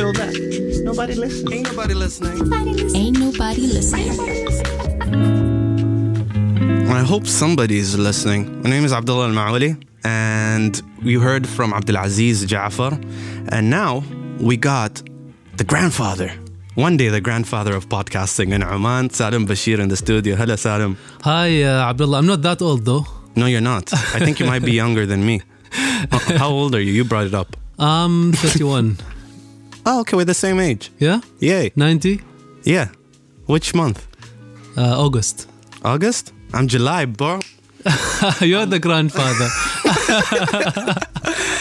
show that nobody listens. Ain't nobody listening. Ain't nobody listening. I hope somebody is listening. My name is Abdullah Al Maawali, and we heard from Abdulaziz Jafar, and now we got the grandfather. One day, the grandfather of podcasting in Oman, Salim Basheer, in the studio. Hello, Salim. Hi, uh, Abdullah. I'm not that old though. No, you're not. I think you might be younger than me. How old are you? You brought it up. I'm 31. Oh, okay, we're the same age. yeah? Yay. 90? Yeah. Which month? Uh, August. August? I'm July, bro. You're the grandfather.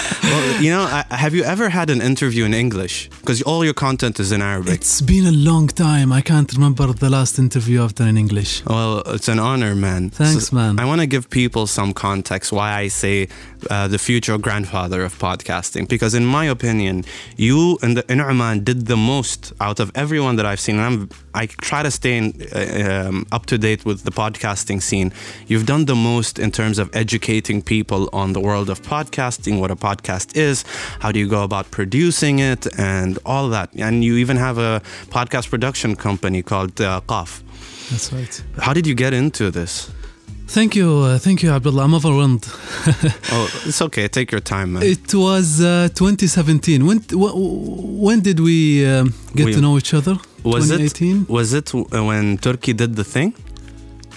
Well, you know, I, have you ever had an interview in English? Because all your content is in Arabic. it's been a long time. I can't remember the last interview I've done in English. Well, it's an honor, man. Thanks, man. I want to give people some context why I say uh, the future grandfather of podcasting. Because, in my opinion, you and the, in Oman did the most out of everyone that I've seen. And I'm, I try to stay in, uh, um, up to date with the podcasting scene. You've done the most in terms of educating people on the world of podcasting, what a podcast is, how do you go about producing it, and all that. And you even have a podcast production company called uh, Qaf. That's right. How did you get into this? Thank you. Uh, thank you, Abdullah. I'm overwhelmed. Oh, it's okay. Take your time, man. it was uh, 2017. When, wh- when did we um, get We- to know each other? Was it was it when Turkey did the thing?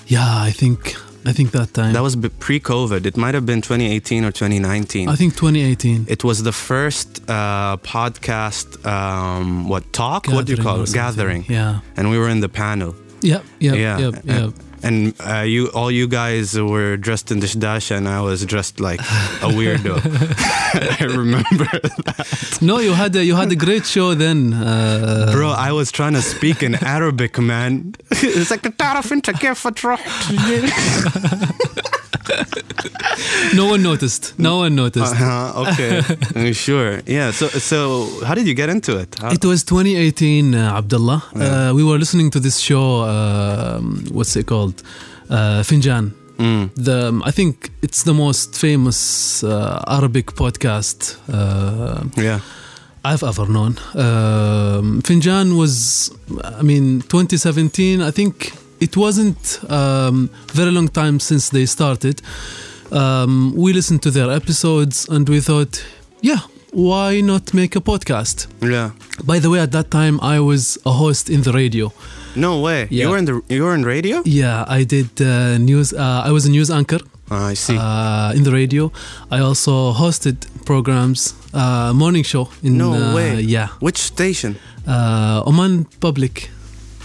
Yeah, I think I think that time. That was pre-COVID. It might have been 2018 or 2019. I think 2018. it was the first uh, podcast. Um, what talk? what do you call it? Gathering. Yeah. And we were in the panel. Yep. Yep. yeah. Yep. Yep and uh, you all you guys were dressed in dishdasha and I was dressed like a weirdo. I remember that. No, you had a, you had a great show then. Uh, Bro, I was trying to speak in Arabic, man. it's like the tarafin انت no one noticed. No one noticed. Uh-huh, okay, Uh, sure. Yeah. So, so how did you get into it? How- It was 2018, uh, Abdullah. Uh, we were listening to this show. Um, what's it called? Uh, Finjan. Mm. The um, I think it's the most famous uh, Arabic podcast uh, Yeah. I've ever known. Um, Finjan was, I mean, 2017. I think it wasn't um, very long time since they started. Um, we listened to their episodes and we thought, yeah, why not make a podcast? Yeah. By the way, at that time I was a host in the radio. No way. Yeah. You were in the you were in radio? Yeah, I did uh, news. Uh, I was a news anchor Ah, I see. uh, in the radio. I also hosted programs, uh, morning show in. no uh, way. Yeah, Which station? uh, Oman Public,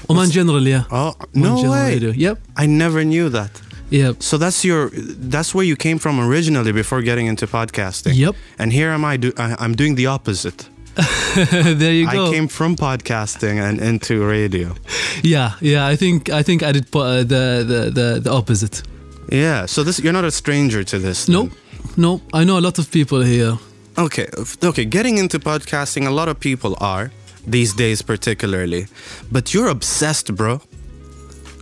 Oman What's- General. Yeah, Oh, no General way. Yep, I never knew that. yep, So that's your that's where you came from originally before getting into podcasting. yep. And here am I do I, I'm doing the opposite. there you go. I came from podcasting and into radio. yeah, yeah. I think I think I did po- uh, the, the the the opposite. Yeah. So this you're not a stranger to this. No, no. I know a lot of people here. Okay, okay. Getting into podcasting, a lot of people are these days, particularly. But you're obsessed, bro.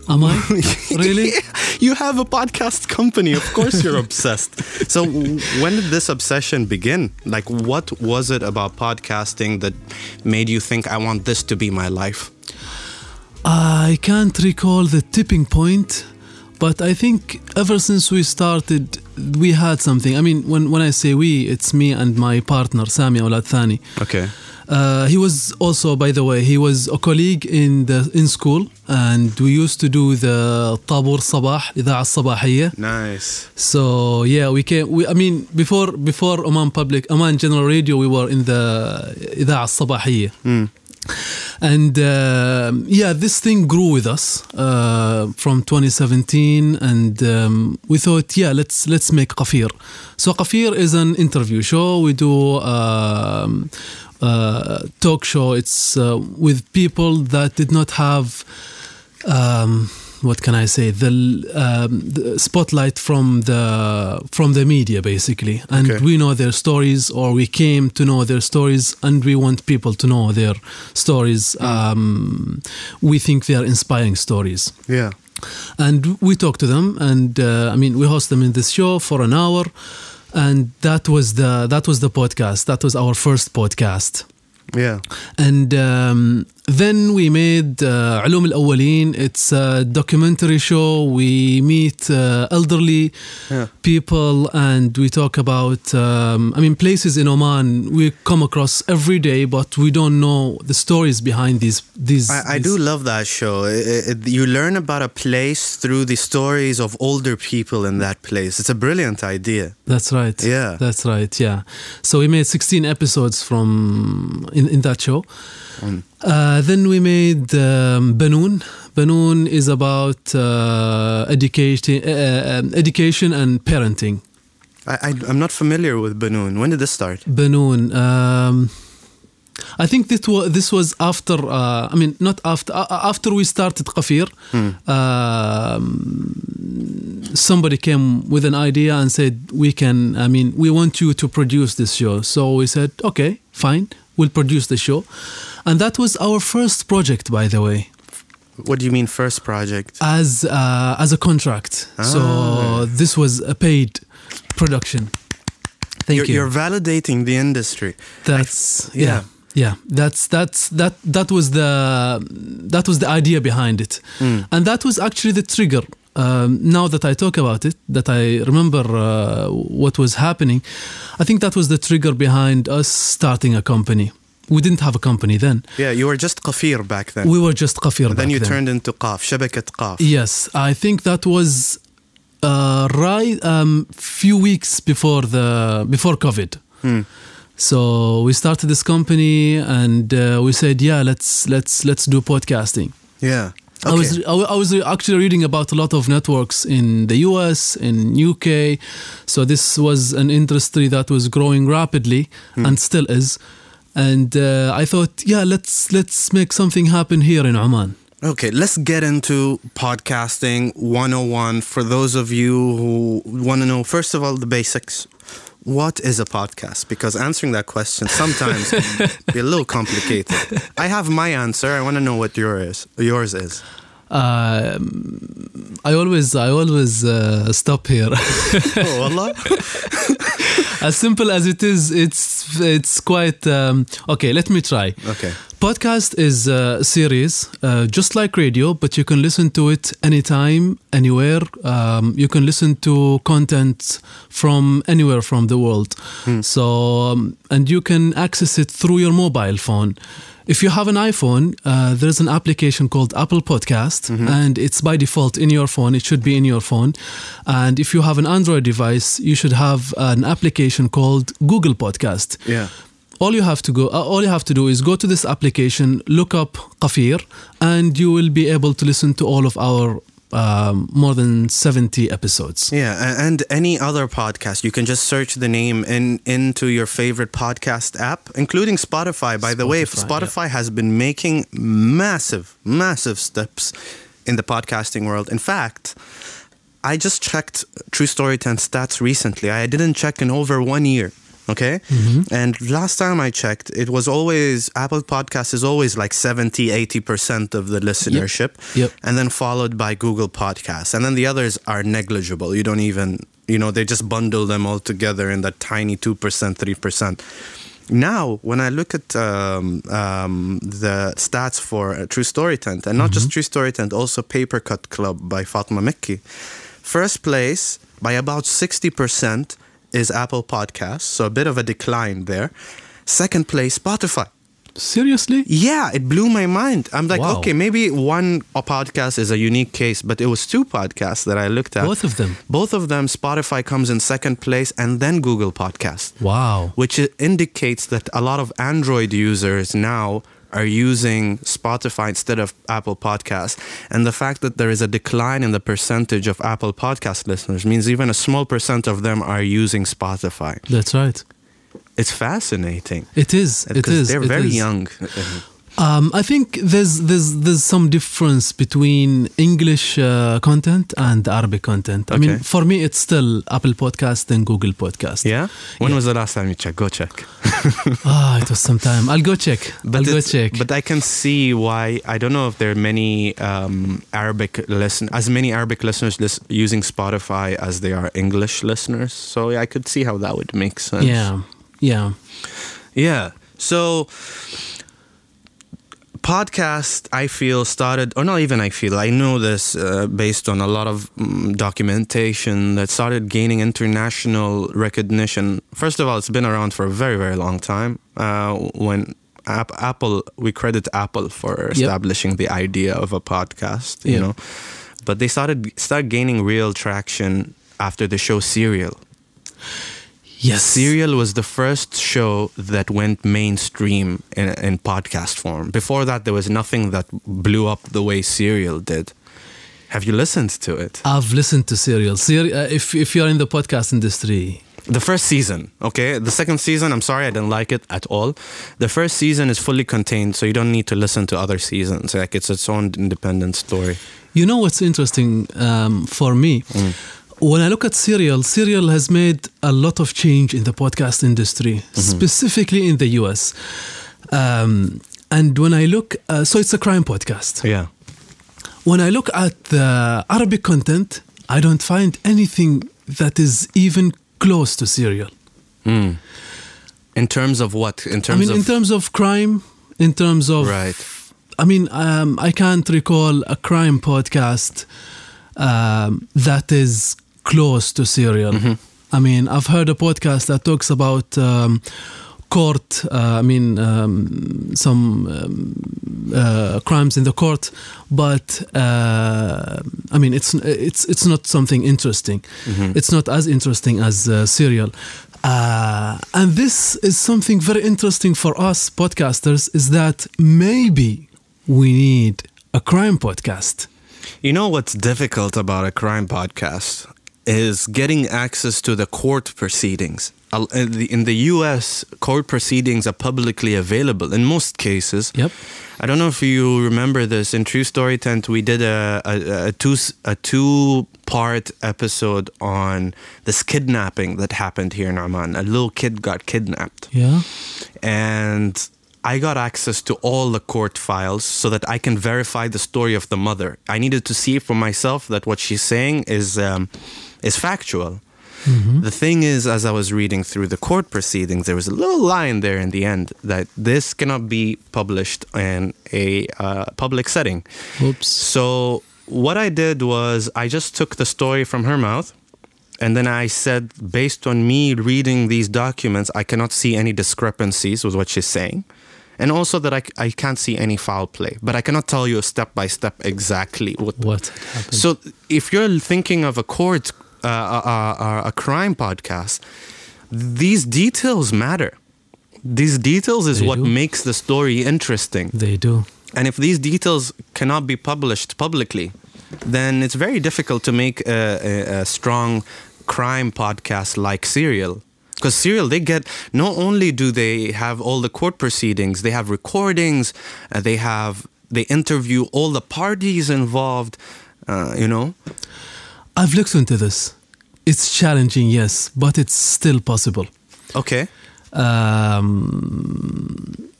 Am I really? You have a podcast company. Of course, you're obsessed. So, when did this obsession begin? Like, what was it about podcasting that made you think, I want this to be my life? I can't recall the tipping point, but I think ever since we started, we had something. I mean, when, when I say we, it's me and my partner, Sami Aulad Thani. Okay. Uh, he was also, by the way, he was a colleague in the in school, and we used to do the Tabur Sabah, إذاعة الصباحية. Nice. So yeah, we came. We, I mean, before before Oman Public, Oman General Radio, we were in the إذاعة الصباحية. Hmm. And uh, yeah, this thing grew with us uh, from 2017, and um, we thought, yeah, let's let's make Qafir. So Qafir is an interview show. We do. Um, talk show. It's uh, with people that did not have. Um, what can I say? The, um, the spotlight from the from the media, basically, and Okay. we know their stories, or we came to know their stories, and we want people to know their stories. Um, we think they are inspiring stories, Yeah. and we talk to them, and uh, I mean, we host them in this show for an hour, and that was the that was the podcast. That was our first podcast. Yeah. And um, then we made uh, علوم الأولين. It's a documentary show. We meet uh, elderly Yeah. people and we talk about, um, I mean, places in Oman we come across every day, but we don't know the stories behind these. these I, I these- do love that show. It- it- you learn about a place through the stories of older people in that place. It's a brilliant idea. That's right. Yeah. That's right. Yeah. So we made 16 episodes from in, in that show. Mm. uh, then we made um, Banoon. Banoon is about uh, education, uh, um, education and parenting. I, I'm not familiar with Banoon. When did this start? Banoon. Um, I think this was this was after. Uh, I mean, not after. Uh, after we started Qafir, um, somebody came with an idea and said, "We can. I mean, we want you to produce this show." So we said, "Okay, fine. We'll produce the show," and that was our first project, by the way, What do you mean, first project? as uh, as a contract. Ah. So this was a paid production. Thank you're, you. you're validating the industry. That's yeah. yeah. yeah. That's that's that that was the that was the idea behind it. And that was actually the trigger. Um, now that I talk about it, that I remember uh, what was happening, I think that was the trigger behind us starting a company. We didn't have a company then. Yeah, you were just Qafir back then. We were just Qafir then you then. turned into Qaf, Shabakat Qaf. Yes, I think that was uh, right um, few weeks before the before COVID. So we started this company and uh, we said, yeah, let's let's let's do podcasting. Yeah. I was I I was actually reading about a lot of networks in the US, in UK. So this was an industry that was growing rapidly and still is. And uh, I thought, yeah, let's let's make something happen here in Oman. Okay, let's get into podcasting 101 for those of you who want to know, first of all, the basics. What is a podcast? Because answering that question sometimes can be a little complicated. I have my answer. I want to know what yours yours is. Um, I always I always uh, stop here. Oh, Allah. as simple as it is, it's it's quite um, okay. Let me try. Okay. Podcast is a series, uh, just like radio, but you can listen to it anytime, anywhere. Um, you can listen to content from anywhere from the world. So, um, and you can access it through your mobile phone. If you have an iPhone, uh, there's an application called Apple Podcast, and it's by default in your phone. It should be in your phone. And if you have an Android device, you should have an application called Google Podcast Yeah. all you have to go uh, all you have to do is go to this application look up qafir and you will be able to listen to all of our um, more than 70 episodes Yeah, and any other podcast, you can just search the name in into your favorite podcast app, including Spotify. By the way, Spotify, Spotify has been making massive, massive steps in the podcasting world. In fact, I just checked True Story Tent stats recently. I didn't check in over one year. Okay. And last time I checked, it was always Apple Podcast is always like 70, 80% of the listenership. Yep. And then followed by Google Podcasts. And then the others are negligible. You don't even, you know, they just bundle them all together in that tiny 2%, 3%. Now, when I look at um, um, the stats for uh, True Story Tent, and not just True Story Tent, also Paper Cut Club by Fatma Mekki, first place by about 60% is Apple Podcasts, so a bit of a decline there. Second place, Spotify. seriously Yeah, it blew my mind. I'm like, Wow. okay, maybe one podcast is a unique case, but it was two podcasts that I looked at. both of them Both of them, Spotify comes in second place, and then Google Podcast wow which indicates that a lot of Android users now are using Spotify instead of Apple Podcasts. And the fact that there is a decline in the percentage of Apple Podcast listeners means even a small percent of them are using Spotify. that's right It's fascinating. it is it Because they're it very is. young. um, I think there's there's there's some difference between English uh, content and Arabic content. I mean, for me, it's still Apple Podcast and Google Podcast. Yeah? When Yeah. was the last time you checked? Go check. Ah, it was some time. I'll go check. I'll go check. But I can see why. I don't know if there are many um, Arabic listen as many Arabic listeners lis- using Spotify as they are English listeners. So yeah, I could see how that would make sense. yeah, yeah. Yeah. So, podcast, I feel, started, or not even I feel, I know this uh, based on a lot of mm, documentation that started gaining international recognition. First of all, it's been around for a very, very long time. Uh, when App- Apple, we credit Apple for establishing the idea of a podcast, you Yeah. know, but they started start gaining real traction after the show Serial. Yes. Serial was the first show that went mainstream in, in podcast form. Before that, there was nothing that blew up the way Serial did. Have you listened to it? I've listened to Serial. Ser- uh, if if you're in the podcast industry, The first season, okay? The second season, I'm sorry, I didn't like it at all. The first season is fully contained, so you don't need to listen to other seasons. Like, it's its own independent story. you know what's interesting um, for me? When I look at Serial, Serial has made a lot of change in the podcast industry, specifically in the US. Um, and when I look, uh, so it's a crime podcast. Yeah. When I look at the Arabic content, I don't find anything that is even close to Serial. In terms of what? In terms I mean, of. in terms of crime, in terms of right. I mean, um, I can't recall a crime podcast um, that is close to serial. Mm-hmm. I mean, I've heard a podcast that talks about um, court. Uh, I mean, um, some um, uh, crimes in the court, but uh, I mean, it's it's it's not something interesting. Mm-hmm. It's not as interesting as uh, serial. Uh, and this is something very interesting for us podcasters is that maybe we need a crime podcast. You know what's difficult about a crime podcast is getting access to the court proceedings. In the, in the US, court proceedings are publicly available in most cases. Yep. I don't know if you remember this in True Story Tent. We did a a, a two a two part episode on this kidnapping that happened here in Oman. A little kid got kidnapped Yeah. and I got access to all the court files so that I can verify the story of the mother. I needed to see for myself that what she's saying is um, is factual. The thing is, as I was reading through the court proceedings, there was a little line there in the end that this cannot be published in a uh, public setting. Oops. So what I did was I just took the story from her mouth and then I said based on me reading these documents I cannot see any discrepancies with what she's saying and also that I, I can't see any foul play but I cannot tell you step by step exactly what What happened? so if you're thinking of a court uh, a crime podcast these details matter these details is They what do. makes the story interesting they do. and if these details cannot be published publicly, then it's very difficult to make a, a, a strong crime podcast like Serial. Because Serial, they get not only do they have all the court proceedings, they have recordings, uh, they have they interview all the parties involved. Uh, you know, I've looked into this. It's challenging, yes, but it's still possible. okay. Um,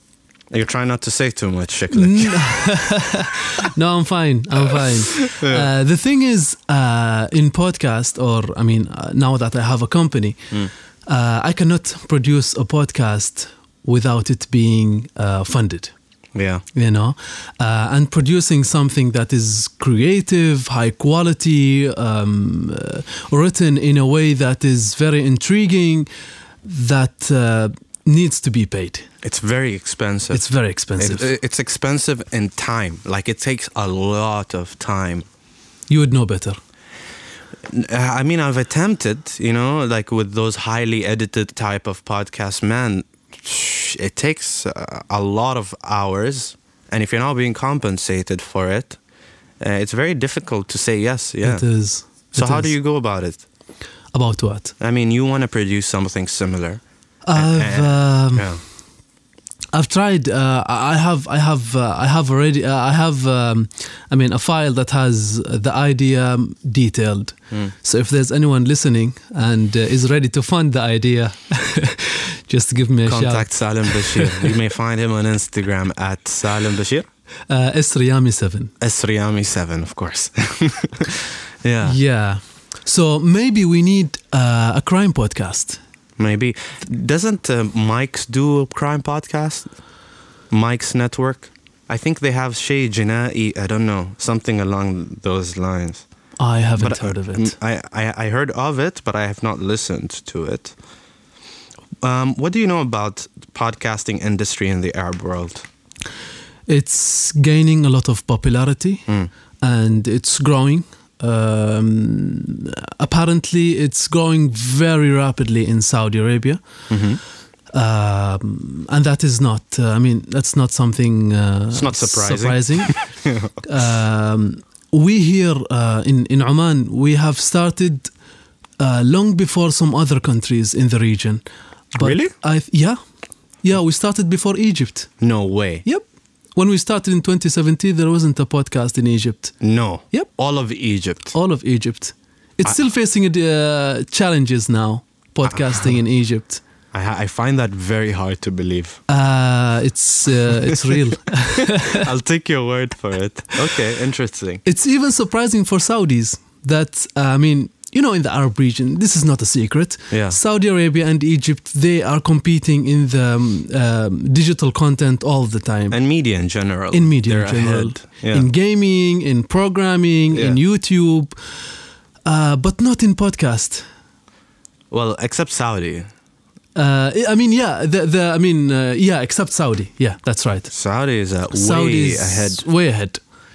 You're trying not to say too much, Shiklik. no, I'm fine. I'm fine. Uh, the thing is, uh, in podcast, or I mean, uh, now that I have a company, uh, I cannot produce a podcast without it being uh, funded. Yeah. You know, uh, and producing something that is creative, high quality, um, uh, written in a way that is very intriguing, that uh, needs to be paid. It's very expensive. It's very expensive. It- it's expensive in time. Like it takes a lot of time. you would know better. I mean, I've attempted, you know, like with those highly edited type of podcasts, man, it takes uh, a lot of hours. And if you're not being compensated for it, uh, it's very difficult to say yes. Yeah. It is. so, it how do you go about it? About what? I mean, you want to produce something similar. I've Uh, um, Yeah. I've tried. Uh, I have I have uh, I have already. Uh, I have. Um, I mean, a file that has the idea detailed. Hmm. So if there's anyone listening and uh, is ready to fund the idea, just give me a Contact Salim Basheer. you may find him on Instagram at Salim Basheer. shout. Uh, Esriyami seven. Esriyami7, of course. yeah. Yeah. So maybe we need uh, a crime podcast. Maybe doesn't uh, Mike's do a crime podcast? Mike's network. I think they have Shay Jinai. I don't know something along those lines. I haven't But heard of mm, it. I, I I heard of it, but I have not listened to it. Um, what do you know about podcasting industry in the Arab world? It's gaining a lot of popularity Mm. and it's growing. Um, apparently, it's growing very rapidly in Saudi Arabia. Mm-hmm. Um, and that is not, uh, I mean, that's not something uh, It's not surprising. surprising. um, we here uh, in, in Oman, we have started uh, long before some other countries in the region. Really? I, yeah. Yeah, we started before Egypt. No way. Yep. When we started in 2017, there wasn't a podcast in Egypt. No. Yep. All of Egypt. All of Egypt. It's still facing uh, challenges now, podcasting in Egypt. I, I find that very hard to believe. Uh, it's uh, it's real. I'll take your word for it. Okay, interesting. it's even surprising for Saudis that uh, I mean, you know, in the Arab region, this is not a secret. Yeah. Saudi Arabia and Egypt, they are competing in the um, um, digital content all the time. And media in general. in media They're in general. Yeah. in gaming, in programming, in YouTube, uh, but not in podcast. well, except Saudi. Uh, I mean, yeah, the, the I mean, uh, yeah, except Saudi. Yeah, that's right. Saudi is uh, way Saudi is ahead. Way ahead.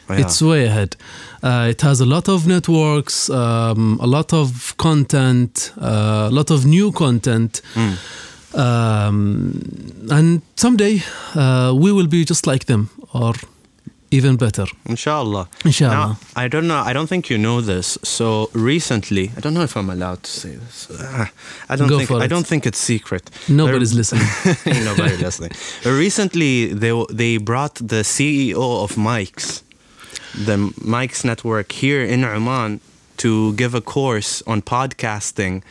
Yeah. It's way ahead. Uh, it has a lot of networks, um, a lot of content, uh, a lot of new content. Mm. Um, and someday uh, we will be just like them or even better. Inshallah. Inshallah. Now, I don't know. I don't think you know this. So recently, I don't know if I'm allowed to say this. I don't Go think. I it. don't think it's secret. Nobody's Uh, listening. Nobody listening. Recently, they they brought the CEO of Mike's, the Mike's network here in Oman, to give a course on podcasting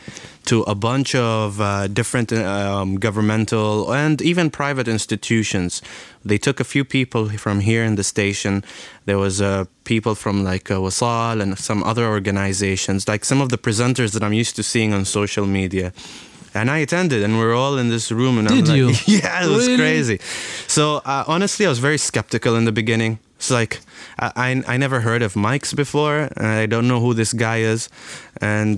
to a bunch of uh, different um, governmental and even private institutions. They took a few people from here in the station. There was uh, people from like uh, Wasal and some other organizations, like some of the presenters that I'm used to seeing on social media. And I attended, and we are all in this room. And I'm like, you? yeah, it was Really? crazy. So uh, honestly, I was very skeptical in the beginning. It's like I, I I never heard of Mike's before. and I don't know who this guy is, and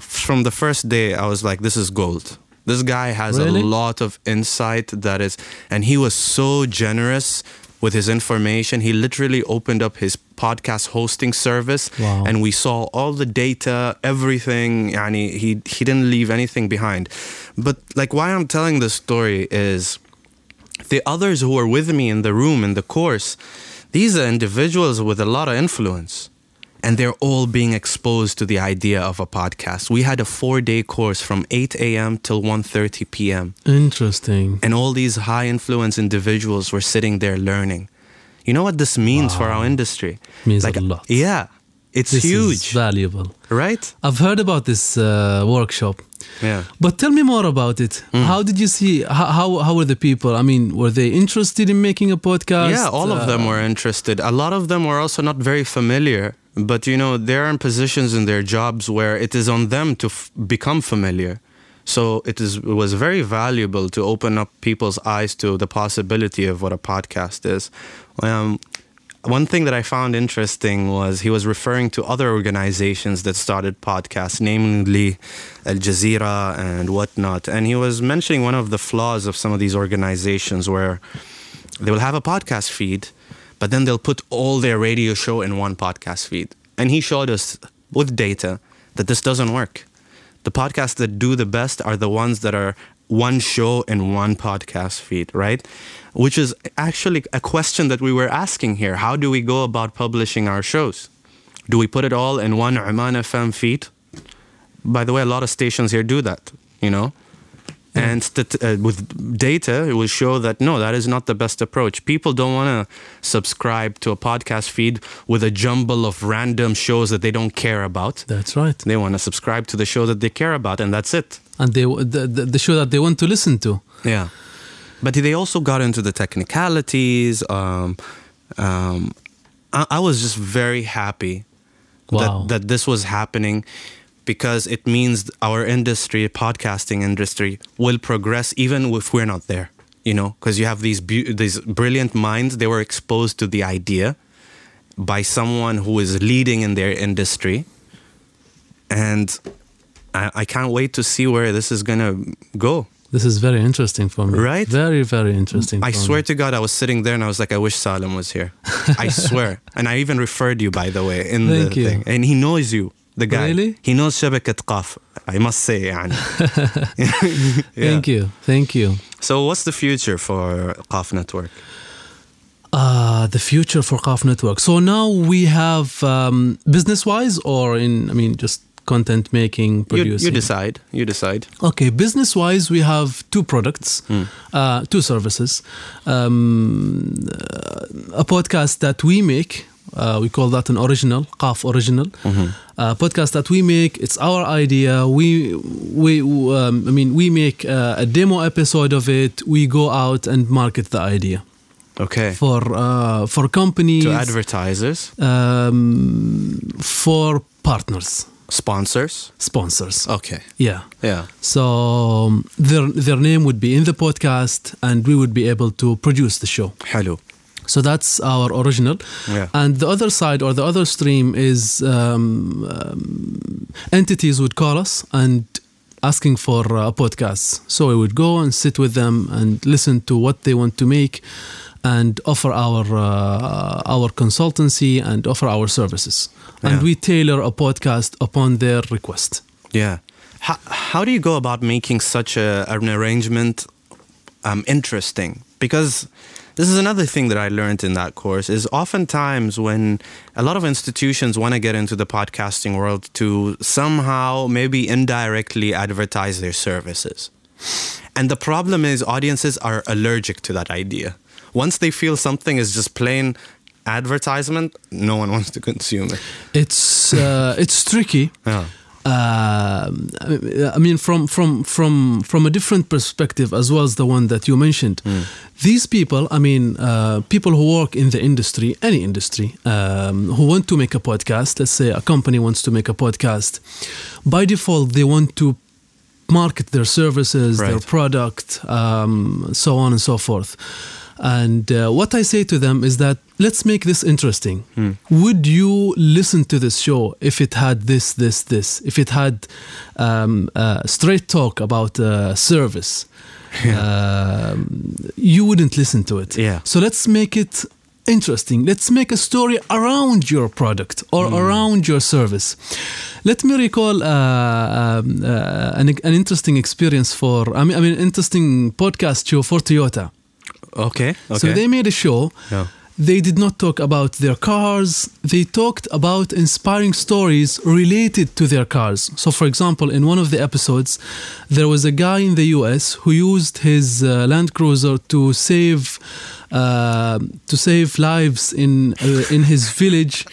from the first day, I was like, this is gold. This guy has Really? a lot of insight that is, and he was so generous with his information. He literally opened up his podcast hosting service, Wow. and we saw all the data, everything. And he, he he didn't leave anything behind. But like, why I'm telling this story is the others who were with me in the room in the course these are individuals with a lot of influence and they're all being exposed to the idea of a podcast we had a four day course from 8 a.m till 1.30 p.m Interesting. and all these high influence individuals were sitting there learning you know what this means for our industry It Means like, a lot. yeah it's This is huge valuable. right I've heard about this uh, workshop. Yeah But tell me more about it. Mm. How did you see? How, how how were the people? I mean, were they interested in making a podcast? Yeah, all of them Uh, were interested. A lot of them were also not very familiar, but you know, they're in positions in their jobs where it is on them to f- become familiar. So it is it was very valuable to open up people's eyes to the possibility of what a podcast is. Um, one thing that I found interesting was he was referring to other organizations that started podcasts, namely Al Jazeera and whatnot. And he was mentioning one of the flaws of some of these organizations where they will have a podcast feed, but then they'll put all their radio show in one podcast feed. And he showed us with data that this doesn't work. The podcasts that do the best are the ones that are one show in one podcast feed, right? Which is actually a question that we were asking here. How do we go about publishing our shows? Do we put it all in one Oman FM feed? By the way, a lot of stations here do that, you know? And stat- uh, with data, it will show that no, that is not the best approach. People don't want to subscribe to a podcast feed with a jumble of random shows that they don't care about. That's right. They want to subscribe to the show that they care about, and that's it. And they the, the, the show that they want to listen to. Yeah. But they also got into the technicalities. Um, um, I, I was just very happy Wow. that, that this was happening because it means our industry, podcasting industry, will progress even if we're not there. You know, because you have these beau- these brilliant minds. They were exposed to the idea by someone who is leading in their industry, and I, I can't wait to see where this is gonna go. This is very interesting for me. Right? Very, very interesting. I swear me. to God, I was sitting there and I was like, I wish Salim was here. I swear. And I even referred you, by the way, in Thank the you. thing. And he knows you, the guy. Really? He knows Shabakat Qaf, I must say, yeah. Thank you. Thank you. So, what's the future for Qaf Network? Uh, the future for Qaf Network. So now we have um, business-wise, or in I mean, just content making, You, producing. you decide. You decide. Okay, business wise, we have two products, uh, two services. Um, uh, a podcast that we make, uh, we call that an original, Qaf Original. Uh, podcast that we make, it's our idea. We, we, um, I mean, we make uh, a demo episode of it. We go out and market the idea Okay. for uh, for companies, To advertisers, um, for partners, sponsors. sponsors. Okay. Yeah. Yeah. So um, their their name would be in the podcast, and we would be able to produce the show. Hello. So that's our original. Yeah. And the other side or the other stream is um, um, entities would call us and asking for uh, podcasts. So we would go and sit with them and listen to what they want to make and offer our uh, our consultancy and offer our services. And we tailor a podcast upon their request. Yeah. How, how do you go about making such a, an arrangement um, interesting? Because this is another thing that I learned in that course is oftentimes when a lot of institutions want to get into the podcasting world to somehow maybe indirectly advertise their services. And the problem is audiences are allergic to that idea. Once they feel something is just plain advertisement, no one wants to consume it. It's uh, it's tricky. Yeah. Um, I mean, from from from from a different perspective as well as the one that you mentioned. These people, I mean, uh, people who work in the industry, any industry, um, who want to make a podcast. Let's say a company wants to make a podcast. By default, they want to market their services, their product, um, so on and so forth. And uh, what I say to them is that let's make this interesting. Would you listen to this show if it had this, this, this? If it had um, uh, straight talk about uh, service? Um, you wouldn't listen to it. Yeah. So let's make it interesting. Let's make a story around your product or around your service. Let me recall uh, um, uh, an, an interesting experience for, I mean, I mean, interesting podcast show for Toyota. Okay. Okay. So they made a show. Yeah. They did not talk about their cars. They talked about inspiring stories related to their cars. So, for example, in one of the episodes, there was a guy in the US who used his uh, Land Cruiser to save uh, to save lives in uh, in his village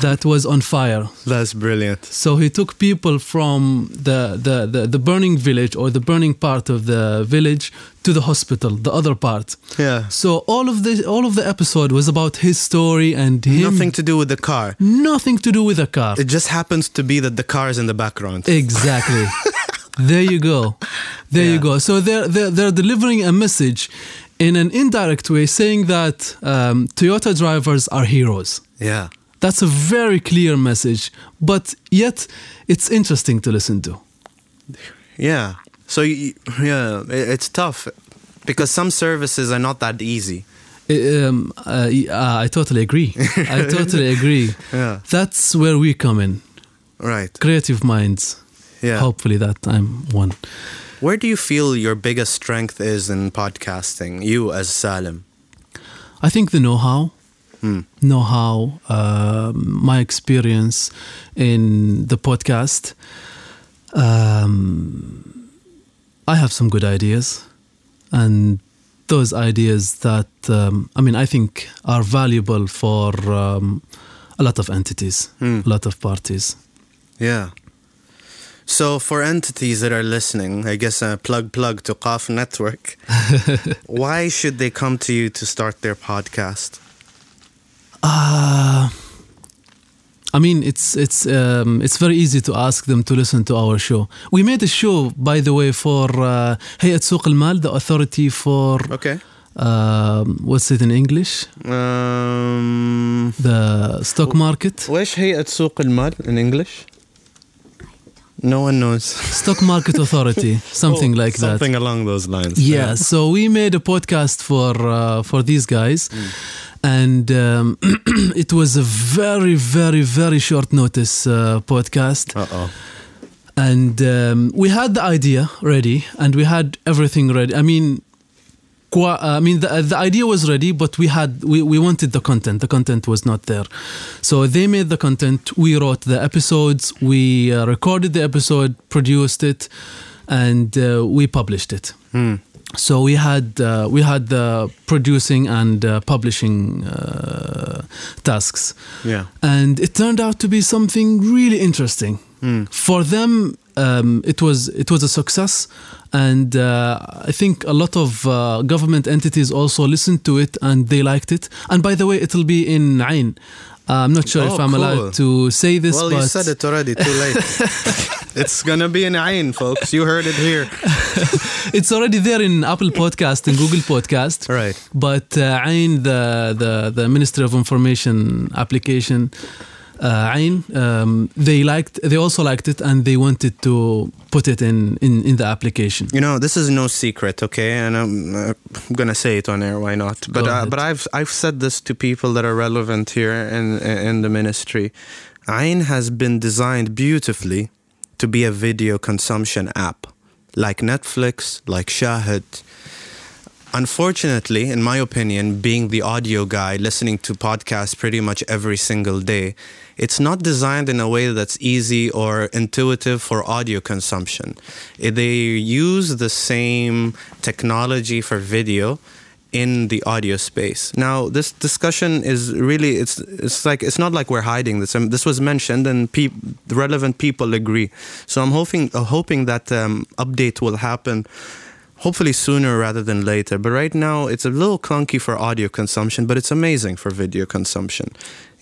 that was on fire. That's brilliant. So he took people from the, the, the, the burning village or the burning part of the village to the hospital, the other part. Yeah. So all of the all of the episode was about his story and him. Nothing to do with the car. nothing to do with the car. It just happens to be that the car is in the background. Exactly. there you go. There you go. So they're, they're they're delivering a message in an indirect way, saying that um, Toyota drivers are heroes. yeah. That's a very clear message, but yet it's interesting to listen to. Yeah. So yeah, it's tough because some services are not that easy. Um, uh, uh, I totally agree. I totally agree. Yeah. That's where we come in. Right. Creative minds. Yeah. Hopefully that I'm one. Where do you feel your biggest strength is in podcasting? You as Salim. I think the know-how, Hmm. know-how, um, my experience in the podcast. Um, I have some good ideas, and those ideas that um, I mean, I think are valuable for um, a lot of entities, Hmm. a lot of parties. Yeah. So, for entities that are listening, I guess a plug plug to Qaf Network, why should they come to you to start their podcast? Uh, I mean, it's it's um, it's very easy to ask them to listen to our show. We made a show, by the way, for uh, Hayat Al Mal, the authority for. Okay. Um, what's it in English? Um, the stock market. وإيش هيئة Al المال in English? No one knows. Stock market authority, something Oh, like that. Something along those lines. Yeah, so we made a podcast for uh, for these guys, and um, it was a very, very, very short notice uh, podcast. Uh oh. and um, we had the idea ready and we had everything ready i mean qua- i mean the, the idea was ready but we had we, we wanted the content. The content was not there. So they made the content. We wrote the episodes. We uh, recorded the episode produced it and uh, we published it. So we had uh, we had the producing and uh, publishing uh, tasks. Yeah. and it turned out to be something really interesting for them um, it was it was a success and uh, I think a lot of uh, government entities also listened to it and they liked it and by the way it'll be in Ain I'm not sure if Oh, I'm cool. allowed to say this Well, but you said it already. Too late. it's gonna be in Ain, folks. You heard it here. it's already there in Apple Podcast and Google Podcast Right. But uh, Ain, the, the the Ministry of Information application, uh, Ain, um, they liked. They also liked it, and they wanted to put it in in, in the application. You know, this is no secret, okay? And I'm, uh, I'm gonna say it on air. Why not? But uh, but I've I've said this to people that are relevant here in in the ministry. Ain has been designed beautifully to be a video consumption app, like Netflix, like Shahid. Unfortunately, in my opinion, being the audio guy listening to podcasts pretty much every single day, it's not designed in a way that's easy or intuitive for audio consumption. Eh, They use the same technology for video in the audio space. Now, this discussion is really it's it's like it's not like we're hiding this. Um, this was mentioned, and the relevant people agree. So I'm hoping uh, hoping that um, update will happen hopefully sooner rather than later. But right now, it's a little clunky for audio consumption, but it's amazing for video consumption.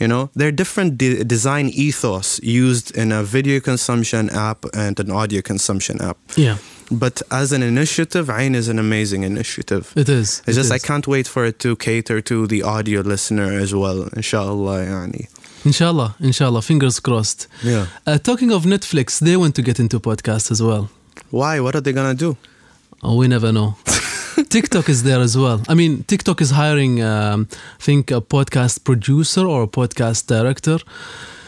You know, there are different de- design ethos used in a video consumption app and an audio consumption app. Yeah, But as an initiative, Ain is an amazing initiative. it is. It's It just I can't wait for it to cater to the audio listener as well, inshallah. Yani. Inshallah, inshallah. Fingers crossed. Yeah. Uh, talking of Netflix, they want to get into podcasts as well. Why? What are they gonna do? Oh, we never know. TikTok is there as well. I mean, TikTok is hiring, um, I think, a podcast producer or a podcast director.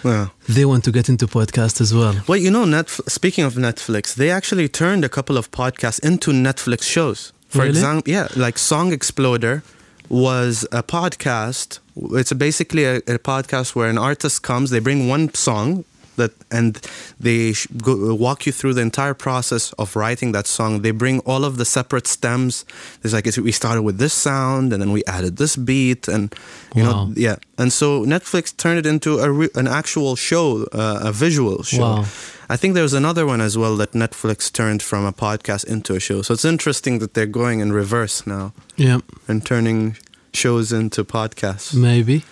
Yeah. They want to get into podcast as well. Well, you know, Netf- speaking of Netflix, they actually turned a couple of podcasts into Netflix shows. For Really? example, yeah, like Song Exploder was a podcast. It's basically a, a podcast where an artist comes, they bring one song that, and they sh- go, walk you through the entire process of writing that song. They bring all of the separate stems. It's like we started with this sound, and then we added this beat, and you Wow. know, yeah. And so Netflix turned it into a re- an actual show, uh, a visual show. Wow. I think there's another one as well that Netflix turned from a podcast into a show. So it's interesting that they're going in reverse now Yeah, and turning shows into podcasts. maybe.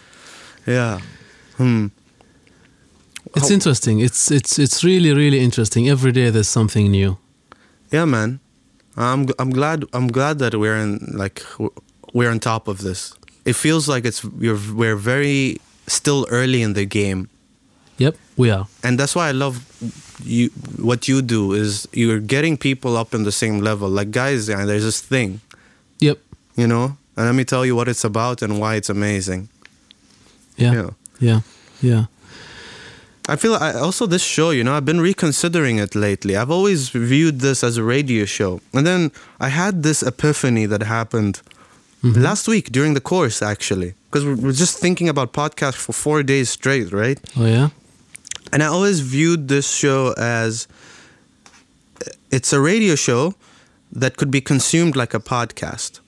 Yeah. Hmm. It's How- interesting. It's it's it's really really interesting. Every day there's something new. Yeah, man. I'm I'm glad I'm glad that we're in like we're on top of this. It feels like it's we're we're very still early in the game. Yep, we are. and that's why I love you. What you do is you're getting people up in the same level. Like guys, yeah, there's this thing, Yep. you know, and let me tell you what it's about and why it's amazing. Yeah. Yeah. Yeah. Yeah. I feel I, also this show, you know, I've been reconsidering it lately. I've always viewed this as a radio show, and then I had this epiphany that happened mm-hmm. last week during the course, actually, because we're we're just thinking about podcasts for four days straight, right? Oh yeah. And I always viewed this show as it's a radio show that could be consumed like a podcast.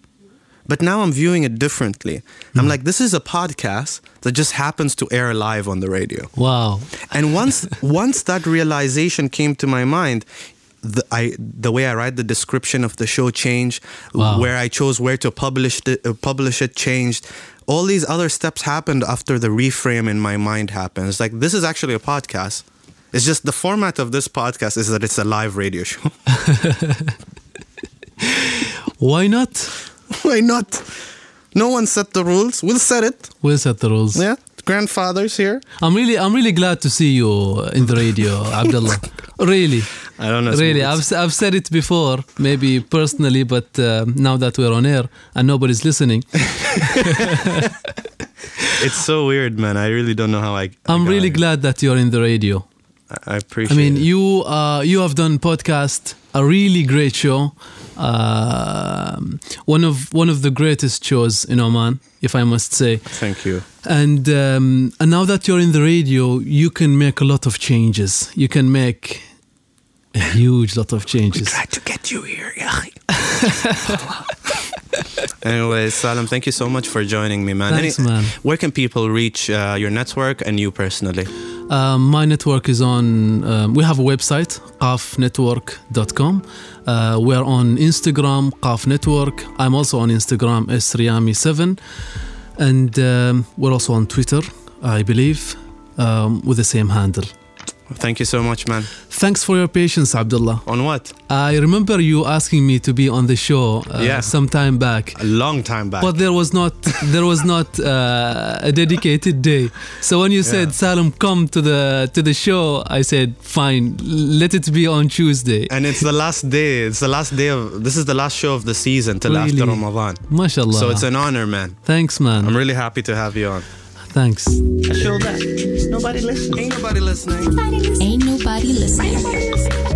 But now I'm viewing it differently. I'm like, this is a podcast that just happens to air live on the radio. Wow. And once once that realization came to my mind, the, I the way I write the description of the show changed. Wow. Where I chose where to publish the, uh, publish it changed. All these other steps happened after the reframe in my mind happened. It's like this is actually a podcast. It's just the format of this podcast is that it's a live radio show. Why not? Why not? No one set the rules. We'll set it. We'll set the rules. Yeah. Grandfather's here. I'm really, I'm really glad to see you in the radio, Abdullah. Really, I don't know. really. I've, s- I've said it before, maybe personally, but uh, now that we're on air and nobody's listening, It's so weird, man. I really don't know how I. I I'm got really here. glad that you're in the radio. I I appreciate. I mean, it. you uh, you have done podcast, a really great show, um, one of one of the greatest shows in Oman, if I must say. Thank you. And um, and now that you're in the radio, you can make a lot of changes. You can make a huge lot of changes. we Tried to get you here, yeah. Anyway, Salim, thank you so much for joining me, man. Thanks, man. Where can people reach uh, your network and you personally? Um, my network is on. Um, we have a website, qafnetwork.com. Uh, we're on Instagram, Qaf Network. I'm also on Instagram, sriyami7. And um, we're also on Twitter, I believe, um, with the same handle. Thank you so much, man. Thanks for your patience, Abdullah. On what? I remember you asking me to be on the show uh, Yeah. some time back. A long time back. But there was not there was not uh, a dedicated day. So when you said Yeah. Salim come to the to the show, I said fine, let it be on Tuesday. and it's the last day. It's the last day of. This is the last show of the season till after Ramadan. MashaAllah. So it's an honor, man. Thanks, man. I'm really happy to have you on. Thanks. A show that nobody listens. Ain't nobody listening. Ain't nobody listening.